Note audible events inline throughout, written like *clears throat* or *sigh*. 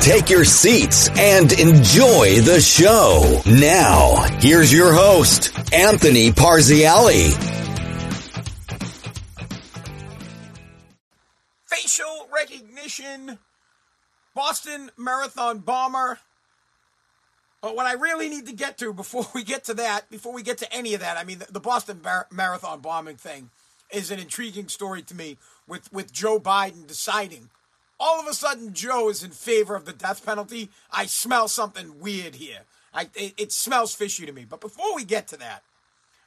Take your seats and enjoy the show. Now, here's your host, Anthony Parziale. Facial recognition, Boston Marathon bomber. But what I really need to get to before *laughs* we get to that, before we get to any of that, I mean, the, Boston Bar- Marathon bombing thing is an intriguing story to me with, with Joe Biden deciding. All of a sudden, Joe is in favor of the death penalty. I smell something weird here. I, it, it smells fishy to me. But before we get to that,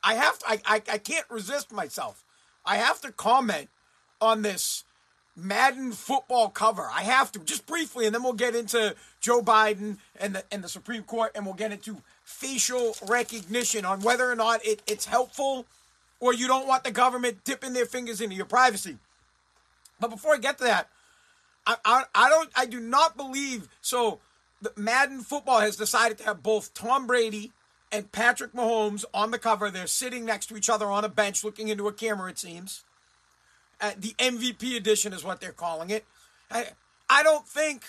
I have to, I, I, I can't resist myself. I have to comment on this Madden football cover. I have to just briefly, and then we'll get into Joe Biden and the and the Supreme Court, and we'll get into facial recognition on whether or not it, it's helpful, or you don't want the government dipping their fingers into your privacy. But before I get to that, I I, I don't I do not believe so. Madden football has decided to have both Tom Brady and Patrick Mahomes on the cover. They're sitting next to each other on a bench, looking into a camera. It seems uh, the MVP edition is what they're calling it. I, I don't think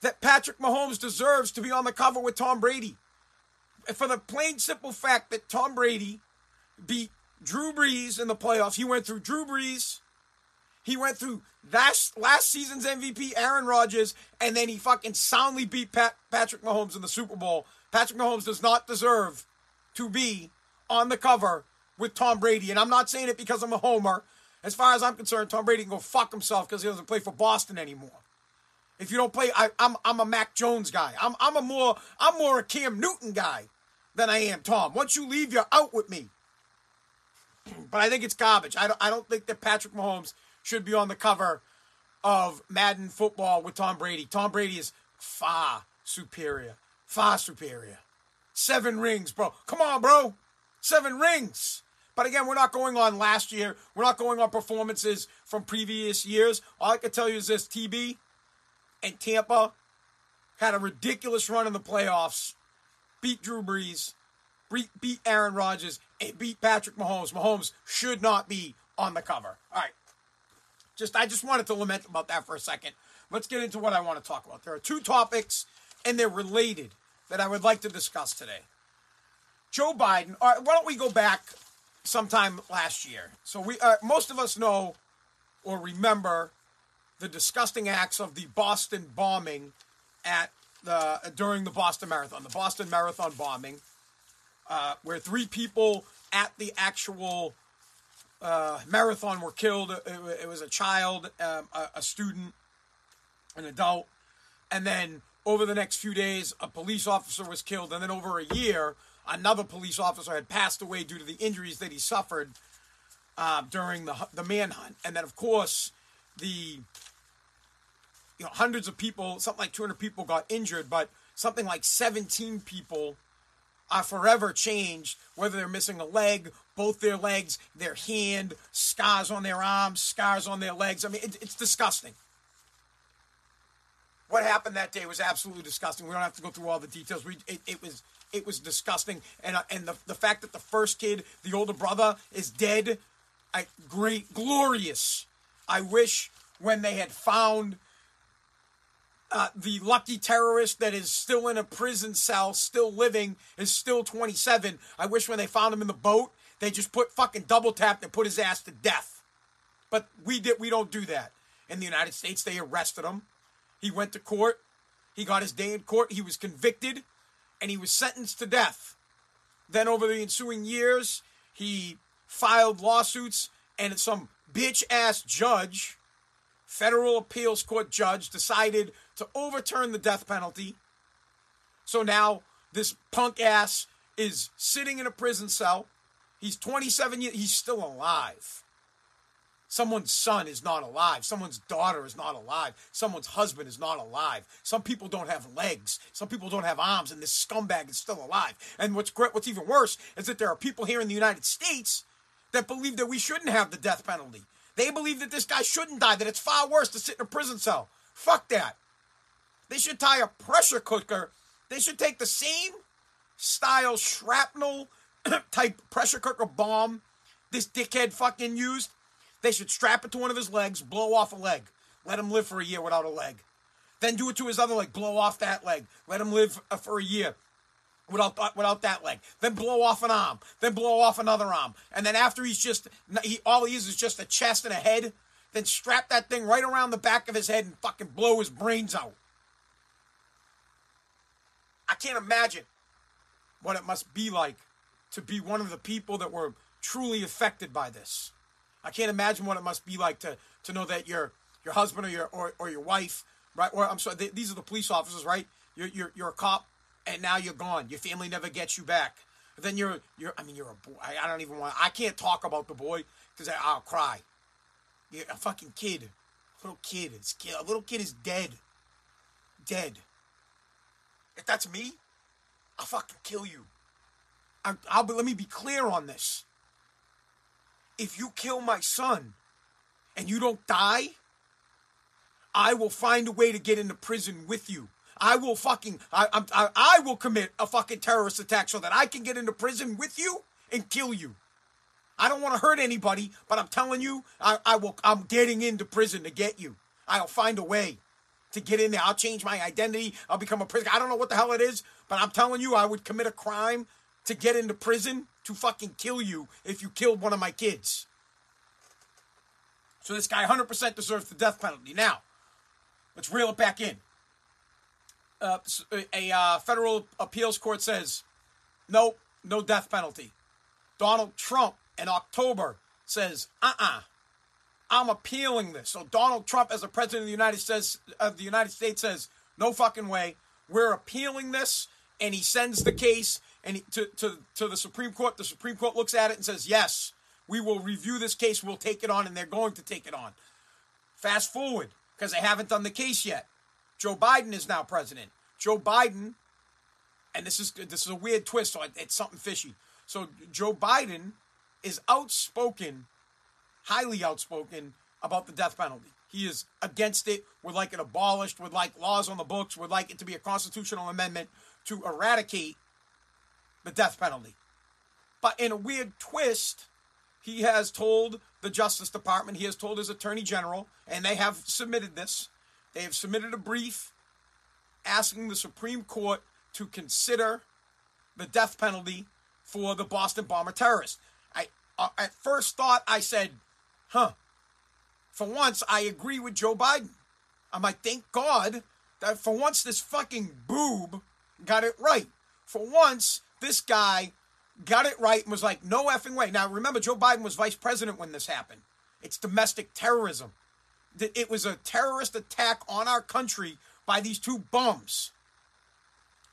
that Patrick Mahomes deserves to be on the cover with Tom Brady. For the plain simple fact that Tom Brady beat Drew Brees in the playoffs. He went through Drew Brees. He went through last, last season's MVP, Aaron Rodgers, and then he fucking soundly beat Pat, Patrick Mahomes in the Super Bowl. Patrick Mahomes does not deserve to be on the cover with Tom Brady. And I'm not saying it because I'm a homer. As far as I'm concerned, Tom Brady can go fuck himself because he doesn't play for Boston anymore. If you don't play, I, am I'm, I'm a Mac Jones guy. I'm I'm a more I'm more a Cam Newton guy than I am Tom. Once you leave, you're out with me. But I think it's garbage. I don't I don't think that Patrick Mahomes should be on the cover of Madden football with Tom Brady. Tom Brady is far superior. Far superior. Seven rings, bro. Come on, bro. Seven rings. But again, we're not going on last year. We're not going on performances from previous years. All I can tell you is this TB and Tampa had a ridiculous run in the playoffs, beat Drew Brees, beat Aaron Rodgers, and beat Patrick Mahomes. Mahomes should not be on the cover. All right. Just I just wanted to lament about that for a second. Let's get into what I want to talk about. There are two topics, and they're related, that I would like to discuss today. Joe Biden. All right, why don't we go back sometime last year. So we uh, most of us know or remember the disgusting acts of the Boston bombing at the during the Boston Marathon, the Boston Marathon bombing, uh, where three people at the actual uh, marathon were killed. It, it was a child, um, a, a student, an adult, and then over the next few days, a police officer was killed, and then over a year, another police officer had passed away due to the injuries that he suffered uh, during the the manhunt, and then of course the you know hundreds of people, something like 200 people got injured, but something like 17 people are forever changed, whether they're missing a leg, both their legs, their hand, scars on their arms, scars on their legs. I mean, it, it's disgusting. What happened that day was absolutely disgusting. We don't have to go through all the details. We, it, it was it was disgusting. And uh, and the the fact that the first kid, the older brother, is dead, I, great, glorious. I wish when they had found uh, the lucky terrorist that is still in a prison cell, still living, is still 27. I wish when they found him in the boat, they just put fucking double tapped and put his ass to death. But we did. We don't do that in the United States. They arrested him. He went to court. He got his day in court. He was convicted and he was sentenced to death. Then, over the ensuing years, he filed lawsuits, and some bitch ass judge, federal appeals court judge, decided to overturn the death penalty. So now this punk ass is sitting in a prison cell. He's 27 years, he's still alive. Someone's son is not alive. Someone's daughter is not alive. Someone's husband is not alive. Some people don't have legs. Some people don't have arms, and this scumbag is still alive. And what's what's even worse is that there are people here in the United States that believe that we shouldn't have the death penalty. They believe that this guy shouldn't die, that it's far worse to sit in a prison cell. Fuck that. They should tie a pressure cooker. They should take the same style shrapnel *clears throat* type pressure cooker bomb this dickhead fucking used. They should strap it to one of his legs, blow off a leg, let him live for a year without a leg. Then do it to his other leg, blow off that leg, let him live uh, for a year without without that leg. Then blow off an arm. Then blow off another arm. And then after he's just he all he is is just a chest and a head. Then strap that thing right around the back of his head and fucking blow his brains out. I can't imagine what it must be like to be one of the people that were truly affected by this. I can't imagine what it must be like to to know that your your husband or your or, or your wife, right? Or I'm sorry, these are the police officers, right? You're, you're you're a cop, and now you're gone. Your family never gets you back. Then you're you're. I mean, you're a boy. I, I don't even want. I can't talk about the boy because I'll cry. You're a fucking kid, a little kid. It's a little kid is dead, dead. If that's me, I'll fucking kill you. I, I'll be, let me be clear on this if you kill my son and you don't die, I will find a way to get into prison with you. I will fucking I, I I will commit a fucking terrorist attack so that I can get into prison with you and kill you. I don't want to hurt anybody, but I'm telling you, I, I will I'm getting into prison to get you. I'll find a way to get in there. I'll change my identity. I'll become a prisoner. I don't know what the hell it is, but I'm telling you, I would commit a crime to get into prison to fucking kill you if you killed one of my kids. So this guy 100% deserves the death penalty. Now, let's reel it back in. Uh, a uh, federal appeals court says, nope, no death penalty. Donald Trump in October says, uh uh-uh, uh, i am appealing this. So Donald Trump, as the president of the United States, of the United States, says, no fucking way. We're appealing this, and he sends the case and to, to, to the Supreme Court. The Supreme Court looks at it and says, yes, we will review this case. We'll take it on, and they're going to take it on. Fast forward, because they haven't done the case yet. Joe Biden is now president. Joe Biden, and this is this is a weird twist, so it's something fishy. So Joe Biden is outspoken, highly outspoken about the death penalty. He is against it, would like it abolished, would like laws on the books, would like it to be a constitutional amendment to eradicate the death penalty. But in a weird twist, he has told the Justice Department, he has told his Attorney General, and they have submitted this. They have submitted a brief asking the Supreme Court to consider the death penalty for the Boston bomber terrorist. I uh, at first thought I said, "Huh." For once, I agree with Joe Biden. I'm like, thank God that for once this fucking boob got it right. For once, this guy got it right and was like, no effing way. Now, remember, Joe Biden was vice president when this happened. It's domestic terrorism. It was a terrorist attack on our country by these two bums.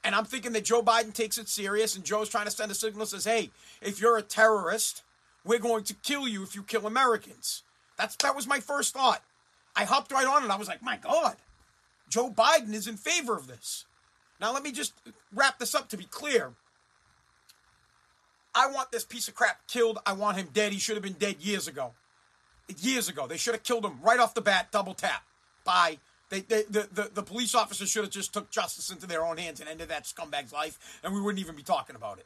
And I'm thinking that Joe Biden takes it serious, and Joe's trying to send a signal says, hey, if you're a terrorist, we're going to kill you if you kill Americans. That's that was my first thought. I hopped right on it. I was like, my God, Joe Biden is in favor of this. Now let me just wrap this up to be clear. I want this piece of crap killed. I want him dead. He should have been dead years ago. Years ago. They should have killed him right off the bat, double tap. By they, they, the, the, the police officers should have just took justice into their own hands and ended that scumbag's life, and we wouldn't even be talking about it.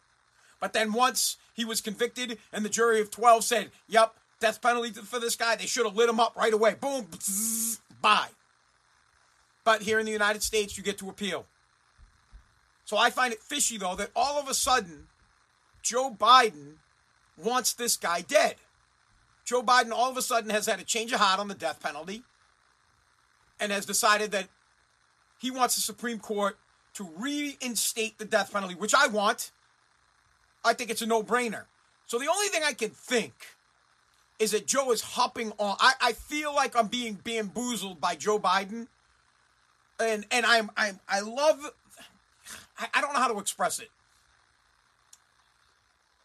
But then once he was convicted and the jury of 12 said, yep, death penalty for this guy, they should have lit him up right away. Boom, bzz, bye. But here in the United States, you get to appeal. So I find it fishy, though, that all of a sudden Joe Biden wants this guy dead. Joe Biden all of a sudden has had a change of heart on the death penalty and has decided that he wants the Supreme Court to reinstate the death penalty, which I want. I think it's a no brainer. So the only thing I can think is that Joe is hopping on. I, I feel like I'm being bamboozled by Joe Biden. And and I'm I'm I love I, I don't know how to express it.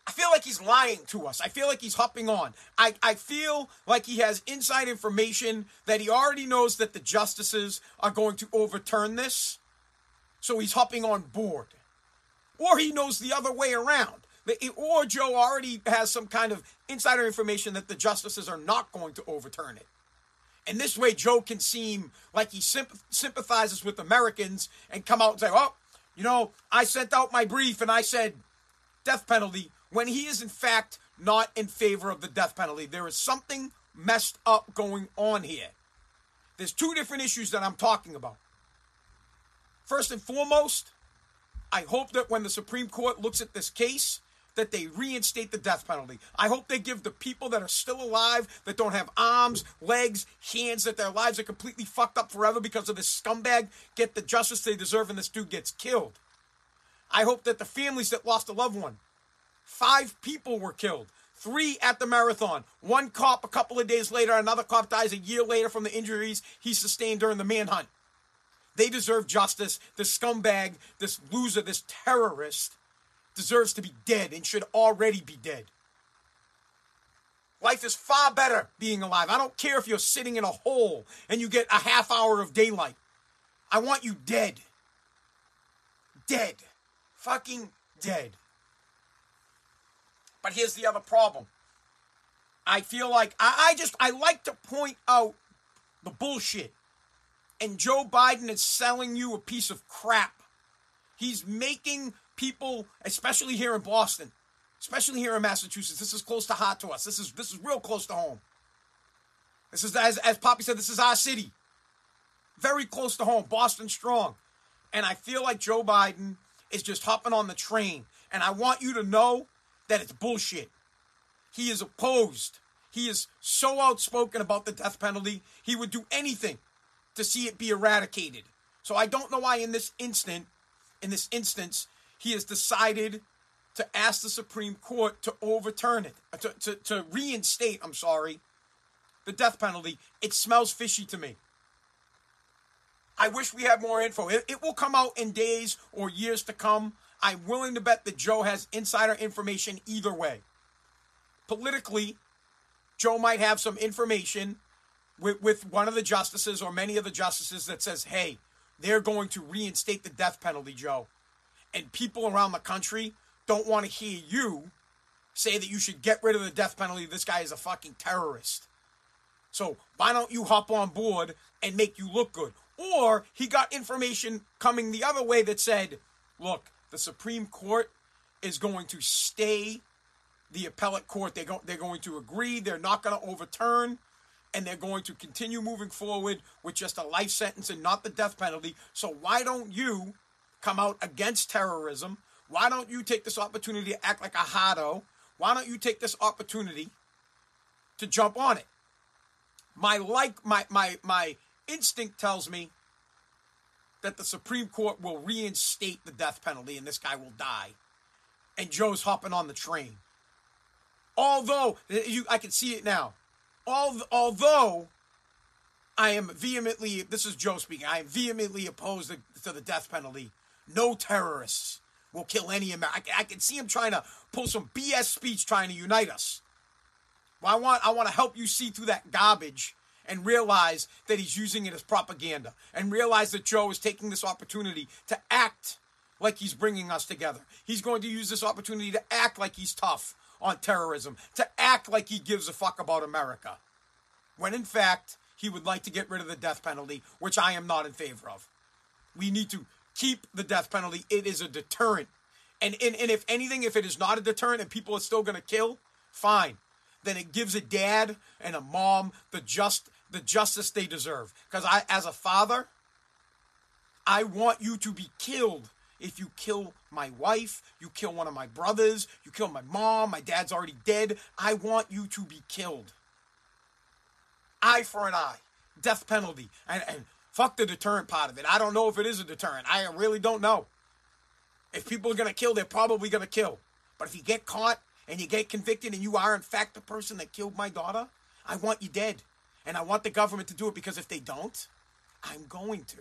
I feel like he's lying to us. I feel like he's hopping on. I, I feel like he has inside information that he already knows that the justices are going to overturn this. So he's hopping on board. Or he knows the other way around. Or Joe already has some kind of insider information that the justices are not going to overturn it. And this way, Joe can seem like he sympathizes with Americans and come out and say, oh, you know, I sent out my brief and I said death penalty when he is in fact not in favor of the death penalty. There is something messed up going on here. There's two different issues that I'm talking about. First and foremost, I hope that when the Supreme Court looks at this case, that they reinstate the death penalty. I hope they give the people that are still alive, that don't have arms, legs, hands, that their lives are completely fucked up forever because of this scumbag, get the justice they deserve and this dude gets killed. I hope that the families that lost a loved one Five people were killed. Three at the marathon. One cop a couple of days later. Another cop dies a year later from the injuries he sustained during the manhunt. They deserve justice. This scumbag, this loser, this terrorist deserves to be dead and should already be dead. Life is far better being alive. I don't care if you're sitting in a hole and you get a half hour of daylight. I want you dead. Dead. Fucking dead. But here's the other problem. I feel like I, I just I like to point out the bullshit. And Joe Biden is selling you a piece of crap. He's making people, especially here in Boston, especially here in Massachusetts, this is close to heart to us. This is this is real close to home. This is as as Poppy said, this is our city. Very close to home, Boston strong. And I feel like Joe Biden is just hopping on the train. And I want you to know that it's bullshit. He is opposed. He is so outspoken about the death penalty. He would do anything to see it be eradicated. So I don't know why in this instant, in this instance, he has decided to ask the Supreme Court to overturn it, uh, to, to, to reinstate, I'm sorry, the death penalty. It smells fishy to me. I wish we had more info. It, it will come out in days or years to come. I'm willing to bet that Joe has insider information either way. Politically, Joe might have some information with, with one of the justices or many of the justices that says, hey, they're going to reinstate the death penalty, Joe. And people around the country don't want to hear you say that you should get rid of the death penalty. This guy is a fucking terrorist. So why don't you hop on board and make you look good? Or he got information coming the other way that said, look, the Supreme Court is going to stay the appellate court. They go, they're going to agree. They're not going to overturn. And they're going to continue moving forward with just a life sentence and not the death penalty. So why don't you come out against terrorism? Why don't you take this opportunity to act like a hardo? Why don't you take this opportunity to jump on it? My like my my my instinct tells me that the Supreme Court will reinstate the death penalty and this guy will die. And Joe's hopping on the train. Although, you, I can see it now. Although I am vehemently, this is Joe speaking, I am vehemently opposed to, the death penalty. No terrorists will kill any American. I can see him trying to pull some BS speech trying to unite us. Well, I want, I want to help you see through that garbage and realize that he's using it as propaganda and realize that Joe is taking this opportunity to act like he's bringing us together. He's going to use this opportunity to act like he's tough on terrorism, to act like he gives a fuck about America. When in fact, he would like to get rid of the death penalty, which I am not in favor of. We need to keep the death penalty. It is a deterrent. And, and, and if anything, if it is not a deterrent and people are still going to kill, fine then it gives a dad and a mom the just the justice they deserve. Because I, as a father, I want you to be killed. If you kill my wife, you kill one of my brothers, you kill my mom, my dad's already dead. I want you to be killed. Eye for an eye, death penalty, and, and fuck the deterrent part of it. I don't know if it is a deterrent. I really don't know. If people are gonna kill, they're probably gonna kill. But if you get caught, and you get convicted and you are in fact the person that killed my daughter, I want you dead. And I want the government to do it because if they don't, I'm going to.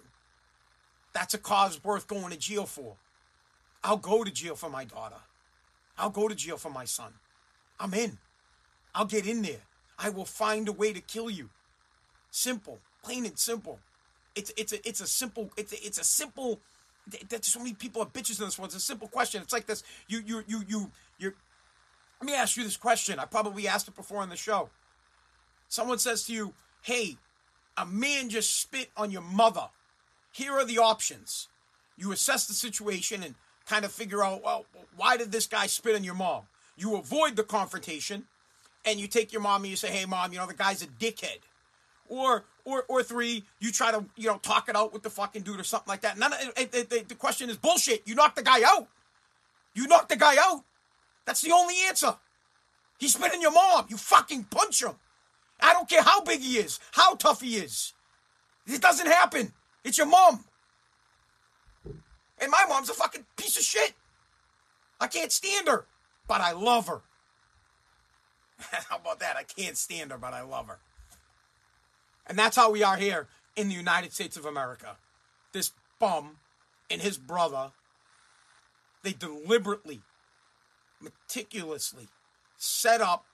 That's a cause worth going to jail for. I'll go to jail for my daughter. I'll go to jail for my son. I'm in. I'll get in there. I will find a way to kill you. Simple, plain and simple. It's it's a it's a simple it's a, it's a simple. That so many people are bitches in this one. It's a simple question. It's like this. You you you you you. Let me ask you this question. I probably asked it before on the show. Someone says to you, "Hey, a man just spit on your mother. Here are the options." You assess the situation and kind of figure out, well, why did this guy spit on your mom? You avoid the confrontation and you take your mom and you say, hey, mom, you know, the guy's a dickhead. Or, or, or three, you try to, you know, talk it out with the fucking dude or something like that. None of, it, it, it, the question is bullshit. You knock the guy out. You knock the guy out. That's the only answer. He spit on your mom. You fucking punch him. I don't care how big he is, how tough he is. It doesn't happen. It's your mom. And my mom's a fucking piece of shit. I can't stand her, but I love her. *laughs* how about that? I can't stand her, but I love her. And that's how we are here in the United States of America. This bum and his brother, they deliberately, meticulously set up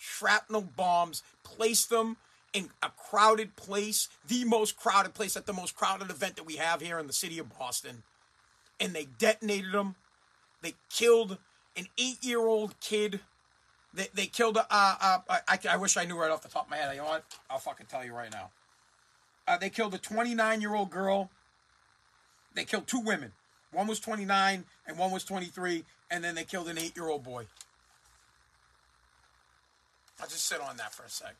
shrapnel bombs, placed them in a crowded place, the most crowded place at the most crowded event that we have here in the city of Boston and they detonated them. They killed an eight-year-old kid. They, they killed. Uh, uh, I, I wish I knew right off the top of my head. You know what? I'll fucking tell you right now. Uh, they killed a 29-year-old girl. They killed two women. One was 29 and one was 23, and then they killed an eight-year-old boy. I'll just sit on that for a sec.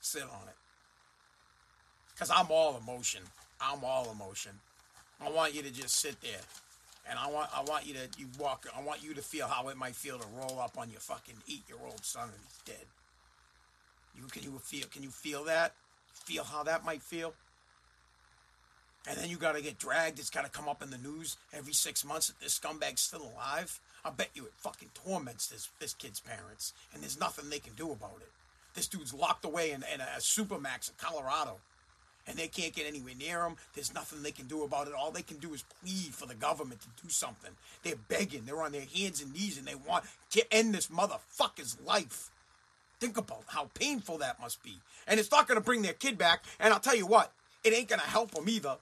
Sit on it. Because I'm all emotion. I'm all emotion. I want you to just sit there. And I want I want you to you walk I want you to feel how it might feel to roll up on your fucking eight year old son and he's dead. You can you feel can you feel that? Feel how that might feel? And then you gotta get dragged, it's gotta come up in the news every six months that this scumbag's still alive. I bet you it fucking torments this this kid's parents, and there's nothing they can do about it. This dude's locked away in, in a, a supermax in Colorado and they can't get anywhere near him. There's nothing they can do about it. All they can do is plead for the government to do something. They're begging. They're on their hands and knees, and they want to end this motherfucker's life. Think about how painful that must be. And it's not going to bring their kid back. And I'll tell you what, it ain't going to help them either.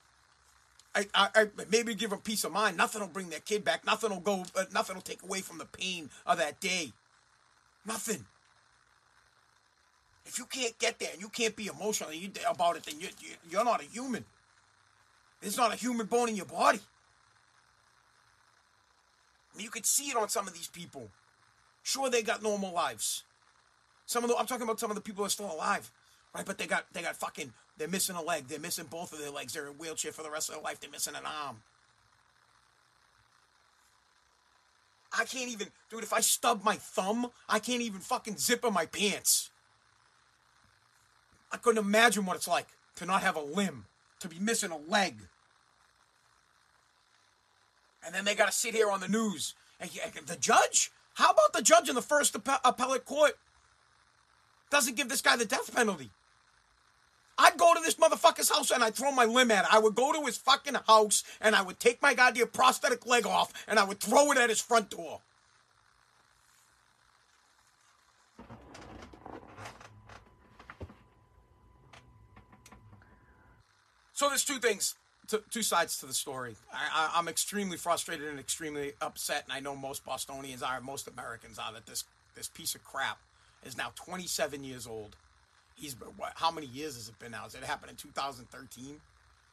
I, I, I, maybe give them peace of mind. Nothing will bring their kid back. Nothing will go. Uh, nothing will take away from the pain of that day. Nothing. If you can't get there and you can't be emotional about it, then you, you, are not a human. There's not a human bone in your body. I mean, you could see it on some of these people. Sure, they got normal lives. Some of the I'm talking about some of the people who are still alive, right? But they got they got fucking they're missing a leg. They're missing both of their legs. They're in a wheelchair for the rest of their life. They're missing an arm. I can't even, dude. If I stub my thumb, I can't even fucking zip in my pants. I couldn't imagine what it's like to not have a limb, to be missing a leg. And then they got to sit here on the news. And the judge? How about the judge in the first appellate court doesn't give this guy the death penalty? I'd go to this motherfucker's house and I'd throw my limb at it. I would go to his fucking house and I would take my goddamn prosthetic leg off and I would throw it at his front door. So there's two things, two sides to the story. I, am extremely frustrated and extremely upset, and I know most Bostonians are, most Americans are, that this this piece of crap is now 27 years old. He's been what? How many years has it been now? Has it happened in 2013?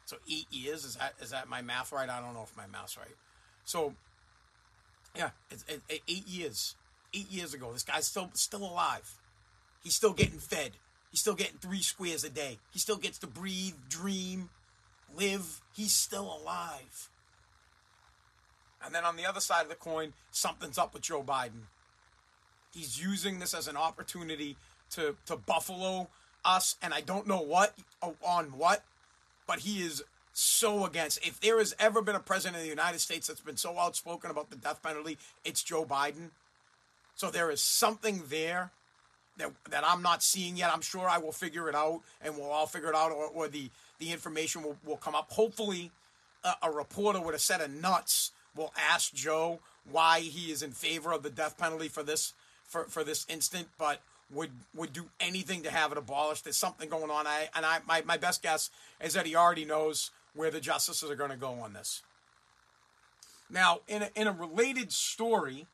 So eight years. Is that is that my math right? I don't know if my math's right. So yeah, it's it, it, eight years. Eight years ago, this guy's still still alive. He's still getting fed. He's still getting three squares a day. He still gets to breathe, dream, live. He's still alive. And then on the other side of the coin, something's up with Joe Biden. He's using this as an opportunity to, to buffalo us, and I don't know what uh, on what, but he is so against. If there has ever been a president of the United States that's been so outspoken about the death penalty, it's Joe Biden. So there is something there that that I'm not seeing yet. I'm sure I will figure it out, and we'll all figure it out, or, or the the information will, will come up. Hopefully, a, a reporter with a set of nuts will ask Joe why he is in favor of the death penalty for this for, for this instant, but would would do anything to have it abolished. There's something going on. I and I my, my best guess is that he already knows where the justices are going to go on this. Now, in a, in a related story,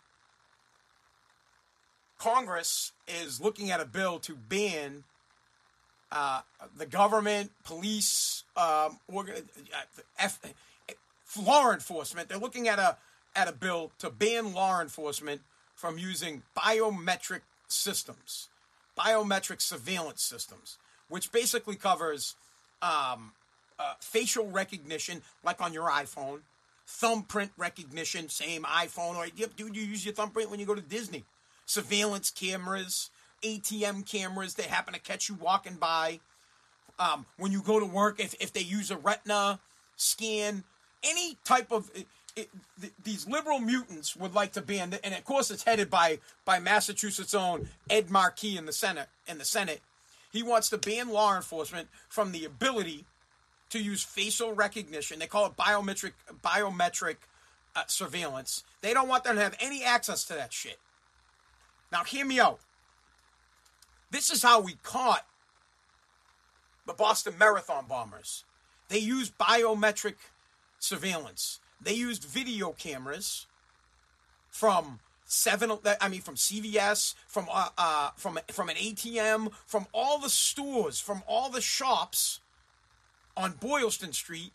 Congress is looking at a bill to ban uh, the government, police, um, F, law enforcement. They're looking at a at a bill to ban law enforcement from using biometric systems, biometric surveillance systems, which basically covers um, uh, facial recognition, like on your iPhone, thumbprint recognition, same iPhone, or do you use your thumbprint when you go to Disney? Surveillance cameras, ATM cameras, they happen to catch you walking by. Um, when you go to work, if, if they use a retina scan, any type of it, th- these liberal mutants would like to ban, and of course it's headed by by Massachusetts' own Ed Markey in the Senate. In the Senate, he wants to ban law enforcement from the ability to use facial recognition. They call it biometric biometric uh, surveillance. They don't want them to have any access to that shit. Now, hear me out. This is how we caught the Boston Marathon bombers. They used biometric surveillance. They used video cameras from seven. I mean, from CVS, from uh, uh, from from an ATM, from all the stores, from all the shops on Boylston Street.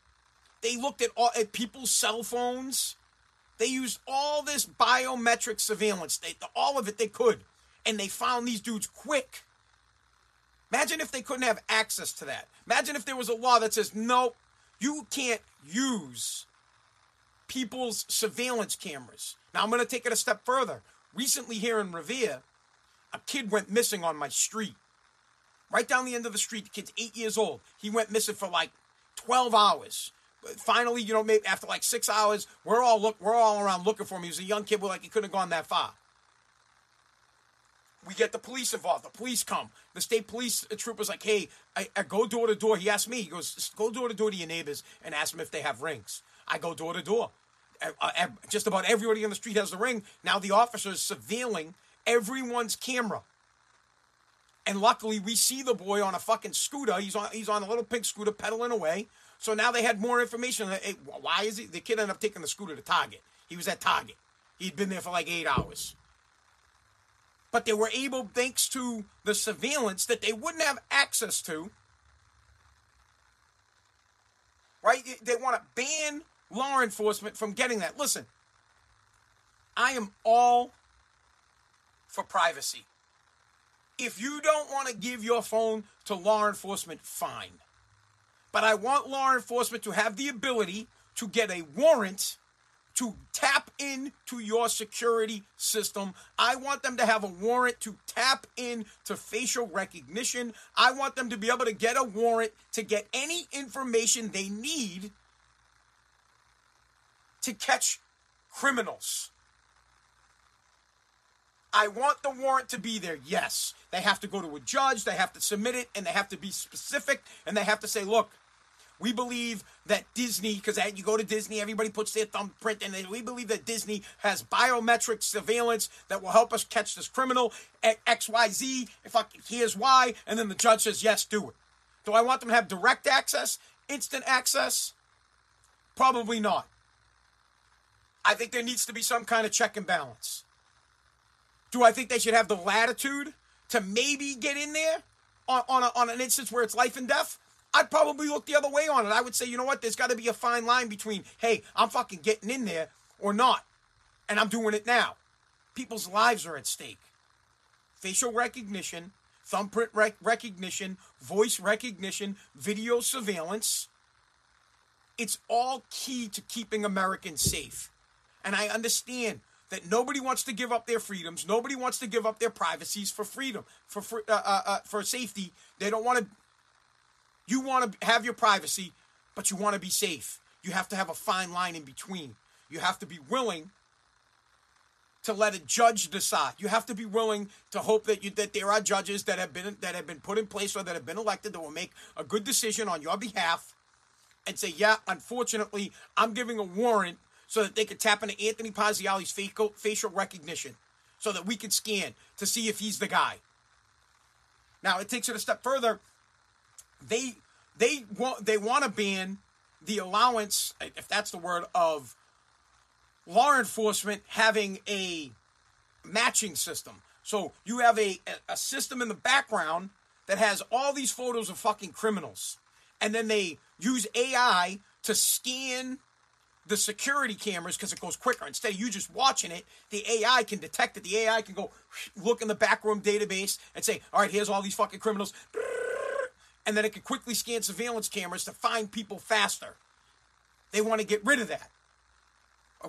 They looked at all at people's cell phones. They used all this biometric surveillance. They, all of it they could, and they found these dudes quick. Imagine if they couldn't have access to that. Imagine if there was a law that says, nope, you can't use people's surveillance cameras. Now, I'm going to take it a step further. Recently, here in Revere, a kid went missing on my street. Right down the end of the street, the kid's eight years old. He went missing for like 12 hours. Finally, you know, maybe after like six hours, we're all look, we're all around looking for him. He was a young kid, but like he couldn't have gone that far. We get the police involved. The police come. The state police uh, trooper's like, hey, I, I go door to door. He asked me, he goes, go door to door to your neighbors and ask them if they have rings. I go door to door. Uh, just about everybody on the street has the ring. Now the officer is surveilling everyone's camera. And luckily, we see the boy on a fucking scooter. He's on he's on a little pink scooter pedaling away. So now they had more information. Hey, why is he? The kid ended up taking the scooter to Target. He was at Target. He'd been there for like eight hours. But they were able, thanks to the surveillance that they wouldn't have access to. Right? They want to ban law enforcement from getting that. Listen, I am all for privacy. If you don't want to give your phone to law enforcement, fine. But I want law enforcement to have the ability to get a warrant to tap into your security system. I want them to have a warrant to tap into facial recognition. I want them to be able to get a warrant to get any information they need to catch criminals. I want the warrant to be there. Yes. They have to go to a judge, they have to submit it, and they have to be specific, and they have to say, look, we believe that Disney, because you go to Disney, everybody puts their thumbprint, and we believe that Disney has biometric surveillance that will help us catch this criminal at X, Y, Z. If I, here's why, and then the judge says yes, do it. Do I want them to have direct access, instant access? Probably not. I think there needs to be some kind of check and balance. Do I think they should have the latitude to maybe get in there on, on, a, on an instance where it's life and death? I'd probably look the other way on it. I would say, you know what? There's got to be a fine line between, hey, I'm fucking getting in there or not. And I'm doing it now. People's lives are at stake. Facial recognition, thumbprint rec- recognition, voice recognition, video surveillance. It's all key to keeping Americans safe. And I understand that nobody wants to give up their freedoms. Nobody wants to give up their privacies for freedom, for for, uh, uh, uh, for safety. They don't want to. You want to have your privacy, but you want to be safe. You have to have a fine line in between. You have to be willing to let a judge decide. You have to be willing to hope that you that there are judges that have been that have been put in place or that have been elected that will make a good decision on your behalf and say, "Yeah, unfortunately, I'm giving a warrant so that they could tap into Anthony facial, facial recognition so that we could scan to see if he's the guy. Now it takes it a step further. They they want they want to ban the allowance, if that's the word, of law enforcement having a matching system. So you have a, a system in the background that has all these photos of fucking criminals. And then they use AI to scan the security cameras because it goes quicker. Instead of you just watching it, the AI can detect it. The AI can go look in the backroom database and say, all right, here's all these fucking criminals. And then it can quickly scan surveillance cameras to find people faster. They want to get rid of that.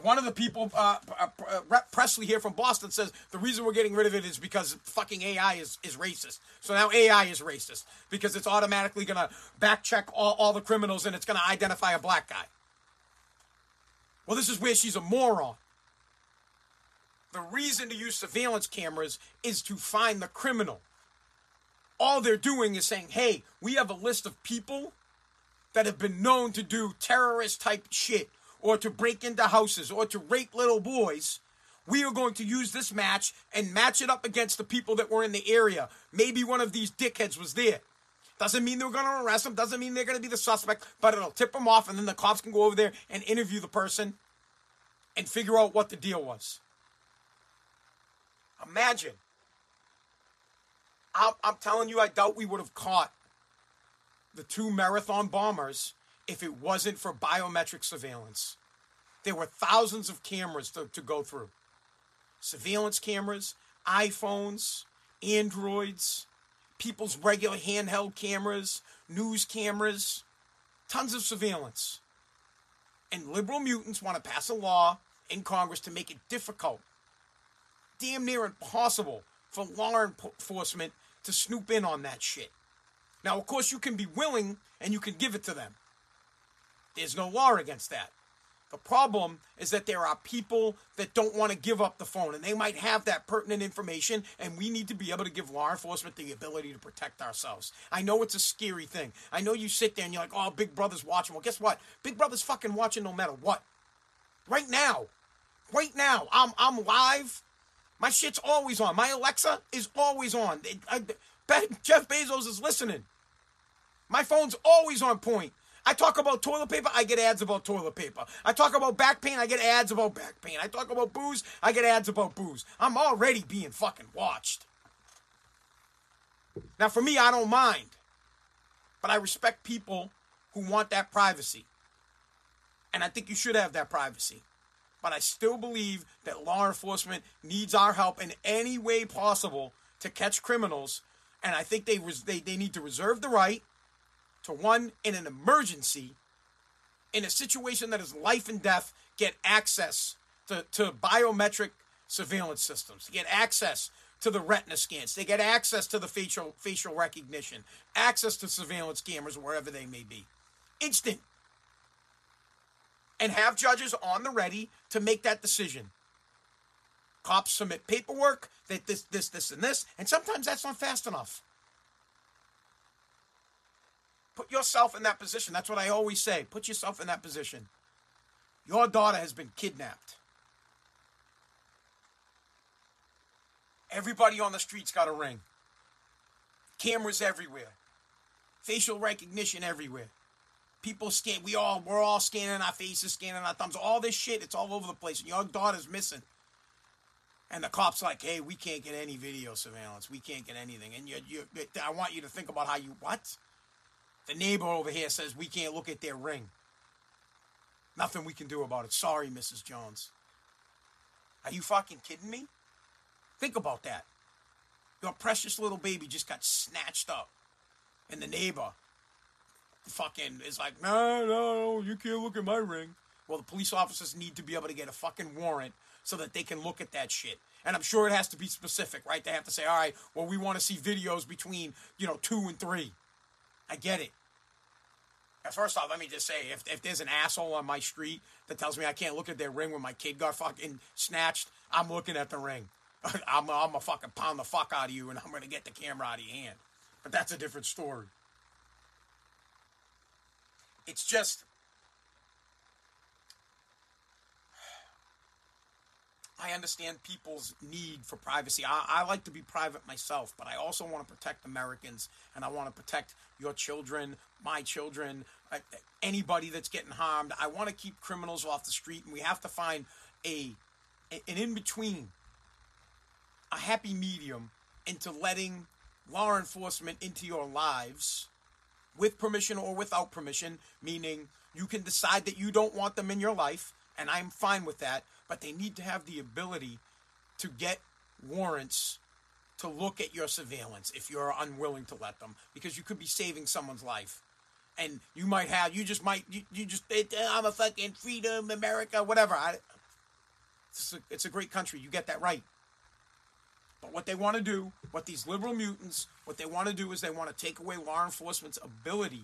One of the people, uh, uh, uh, Pressley here from Boston, says the reason we're getting rid of it is because fucking AI is, is racist. So now AI is racist because it's automatically going to back check all, all the criminals and it's going to identify a black guy. Well, this is where she's a moron. The reason to use surveillance cameras is to find the criminal. All they're doing is saying, hey, we have a list of people that have been known to do terrorist type shit or to break into houses or to rape little boys. We are going to use this match and match it up against the people that were in the area. Maybe one of these dickheads was there. Doesn't mean they're going to arrest them. Doesn't mean they're going to be the suspect, but it'll tip them off, and then the cops can go over there and interview the person and figure out what the deal was. Imagine. I'm, I'm telling you, I doubt we would have caught the two marathon bombers if it wasn't for biometric surveillance. There were thousands of cameras to, to go through surveillance cameras, iPhones, Androids, people's regular handheld cameras, news cameras, tons of surveillance. And liberal mutants want to pass a law in Congress to make it difficult, damn near impossible, for law enforcement to snoop in on that shit. Now, of course, you can be willing and you can give it to them. There's no law against that. The problem is that there are people that don't want to give up the phone and they might have that pertinent information, and we need to be able to give law enforcement the ability to protect ourselves. I know it's a scary thing. I know you sit there and you're like, oh, Big Brother's watching. Well, guess what? Big Brother's fucking watching no matter what. Right now. Right now. I'm, I'm live. My shit's always on. My Alexa is always on. I, I, Jeff Bezos is listening. My phone's always on point. I talk about toilet paper, I get ads about toilet paper. I talk about back pain, I get ads about back pain. I talk about booze, I get ads about booze. I'm already being fucking watched. Now, for me, I don't mind. But I respect people who want that privacy. And I think you should have that privacy. But I still believe that law enforcement needs our help in any way possible to catch criminals. And I think they, res- they, they need to reserve the right to one in an emergency, in a situation that is life and death, get access to, to biometric surveillance systems, get access to the retina scans, they get access to the facial facial recognition, access to surveillance cameras wherever they may be. Instant. And have judges on the ready to make that decision. Cops submit paperwork that this, this, this, and this, and sometimes that's not fast enough. Put yourself in that position. That's what I always say. Put yourself in that position. Your daughter has been kidnapped. Everybody on the streets got a ring. Cameras everywhere. Facial recognition everywhere. People scan. We all we're all scanning our faces, scanning our thumbs. All this shit. It's all over the place. And your daughter's missing. And the cops like, hey, we can't get any video surveillance. We can't get anything. And you, you, I want you to think about how you what? The neighbor over here says we can't look at their ring. Nothing we can do about it. Sorry, Mrs. Jones. Are you fucking kidding me? Think about that. Your precious little baby just got snatched up. And the neighbor fucking is like, no, no, you can't look at my ring. Well, the police officers need to be able to get a fucking warrant so that they can look at that shit. And I'm sure it has to be specific, right? They have to say, all right, well, we want to see videos between, you know, two and three. I get it. First off, let me just say, if, if there's an asshole on my street that tells me I can't look at their ring when my kid got fucking snatched, I'm looking at the ring. *laughs* I'm, I'm gonna fucking pound the fuck out of you and I'm gonna get the camera out of your hand. But that's a different story. It's just. I understand people's need for privacy. I, I, like to be private myself, but I also want to protect Americans and I want to protect your children, my children, uh, anybody that's getting harmed. I want to keep criminals off the street, and we have to find a an in between, a happy medium into letting law enforcement into your lives with permission or without permission, meaning you can decide that you don't want them in your life, and I'm fine with that, but they need to have the ability to get warrants to look at your surveillance if you're unwilling to let them because you could be saving someone's life. And you might have you just might you, you just it, i'm a fucking freedom america whatever. I, it's, a, it's a great country. You get that right. But what they want to do what these liberal mutants what they want to do is they want to take away law enforcement's ability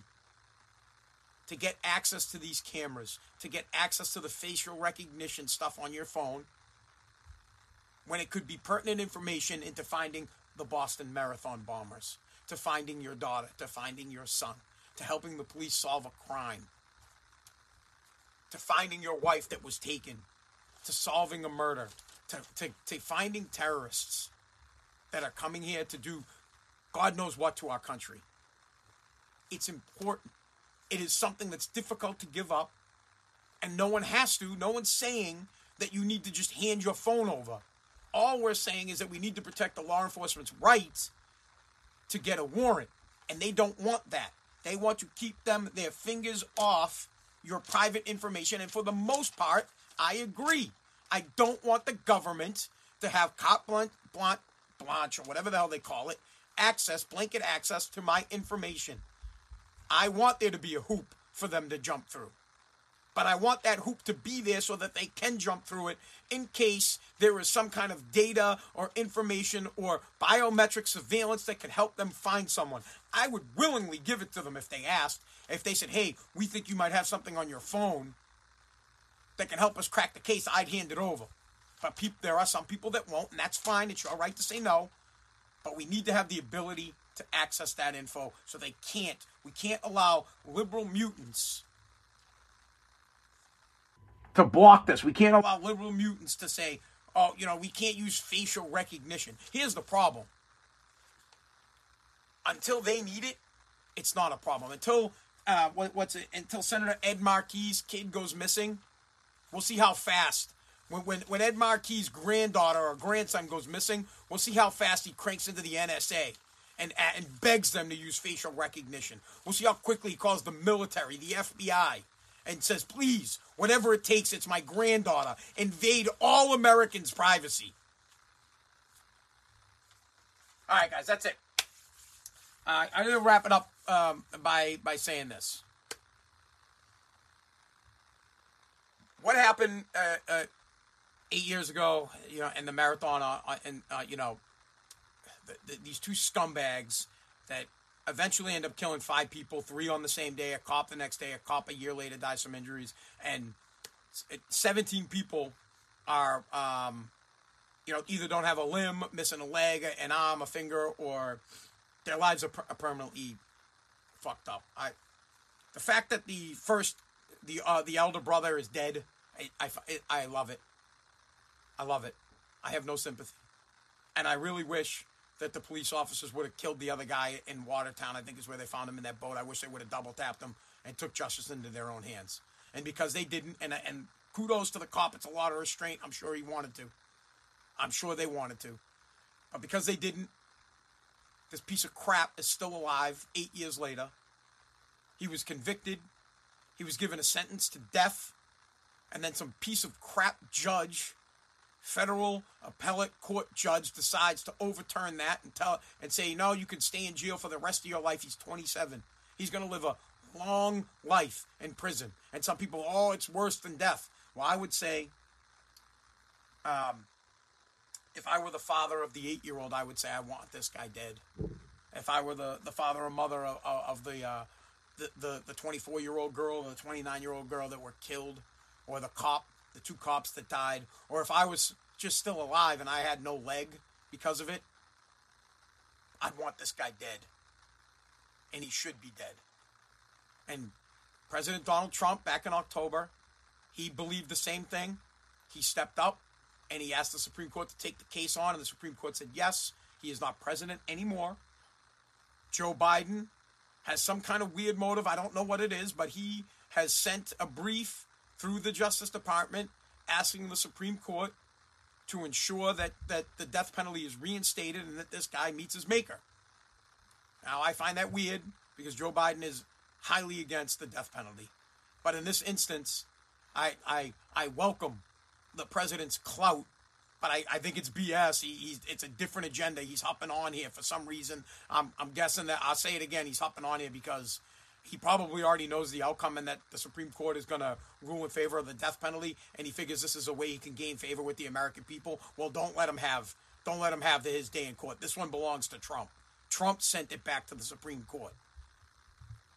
to get access to these cameras, to get access to the facial recognition stuff on your phone, when it could be pertinent information into finding the Boston Marathon bombers, to finding your daughter, to finding your son, to helping the police solve a crime, to finding your wife that was taken, to solving a murder, to, to, to finding terrorists that are coming here to do God knows what to our country. It's important it is something that's difficult to give up, and no one has to. No one's saying that you need to just hand your phone over. All we're saying is that we need to protect the law enforcement's rights to get a warrant, and they don't want that. They want to keep them their fingers off your private information, and for the most part, I agree. I don't want the government to have cop blunt, blunt, blanche or whatever the hell they call it, access, blanket access to my information. I want there to be a hoop for them to jump through. But I want that hoop to be there so that they can jump through it in case there is some kind of data or information or biometric surveillance that can help them find someone. I would willingly give it to them if they asked. If they said, hey, we think you might have something on your phone that can help us crack the case, I'd hand it over. But pe- there are some people that won't, and that's fine. It's your right to say no. But we need to have the ability to access that info. So they can't. We can't allow liberal mutants to block this. We can't allow liberal mutants to say, oh, you know, we can't use facial recognition. Here's the problem. Until they need it, it's not a problem. Until uh, what, what's it? Until Senator Ed Markey's kid goes missing, we'll see how fast. When, when, when Ed Markey's granddaughter or grandson goes missing, we'll see how fast he cranks into the NSA and, and begs them to use facial recognition. We'll see how quickly he calls the military, the FBI, and says, please, whatever it takes, it's my granddaughter. Invade all Americans' privacy. All right, guys, that's it. Uh, I'm going to wrap it up um, by, by saying this. What happened uh, uh, eight years ago, you know, in the marathon, uh, uh and, uh, you know, the, the, these two scumbags that eventually end up killing five people, three on the same day, a cop the next day, a cop a year later dies from injuries, and 17 people are, um, you know, either don't have a limb, missing a leg, an arm, a finger, or their lives are, per- are permanently fucked up. I, the fact that the first, the uh, the elder brother is dead, I, I, I love it. I love it. I have no sympathy, and I really wish that the police officers would have killed the other guy in Watertown. I think is where they found him in that boat. I wish they would have double tapped him and took justice into their own hands. And because they didn't, and and kudos to the cop. It's a lot of restraint. I'm sure he wanted to. I'm sure they wanted to, but because they didn't, this piece of crap is still alive eight years later. He was convicted. He was given a sentence to death, and then some piece of crap judge federal appellate court judge decides to overturn that and tell and say, no, you can stay in jail for the rest of your life. He's 27. He's going to live a long life in prison. And some people, oh, it's worse than death. Well, I would say, um, if I were the father of the eight-year-old, I would say I want this guy dead. If I were the, the father or mother of, of the, uh, the the the 24-year-old girl, or the 29-year-old girl that were killed, or the cop the two cops that died, or if I was just still alive and I had no leg because of it, I'd want this guy dead. And he should be dead. And President Donald Trump, back in October, he believed the same thing. He stepped up. and he asked the Supreme Court to take the case on, and the Supreme Court said yes, he is not president anymore. Joe Biden has some kind of weird motive. I don't know what it is, but he has sent a brief through the Justice Department asking the Supreme Court to ensure that, that the death penalty is reinstated and that this guy meets his maker. Now, I find that weird because Joe Biden is highly against the death penalty. But in this instance, I, I, I welcome the president's clout, but I, I think it's BS. He, he's, it's a different agenda. He's hopping on here for some reason. I'm, I'm guessing that, I'll say it again, he's hopping on here because he probably already knows the outcome and that the Supreme Court is going to rule in favor of the death penalty, and he figures this is a way he can gain favor with the American people. Well, don't let him have don't let him have his day in court. This one belongs to Trump. Trump sent it back to the Supreme Court.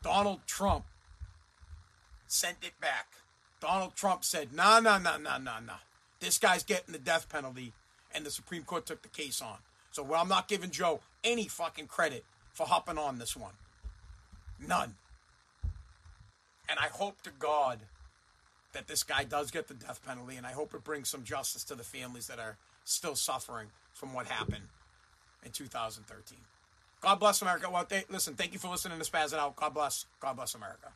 Donald Trump sent it back. Donald Trump said, "No, no, no, no, no, no. This guy's getting the death penalty," and the Supreme Court took the case on. So, well, I'm not giving Joe any fucking credit for hopping on this one. None. And I hope to God that this guy does get the death penalty, and I hope it brings some justice to the families that are still suffering from what happened in 2013. God bless America. Well, th- listen, thank you for listening to Spaz Spazzing Out. God bless. God bless America.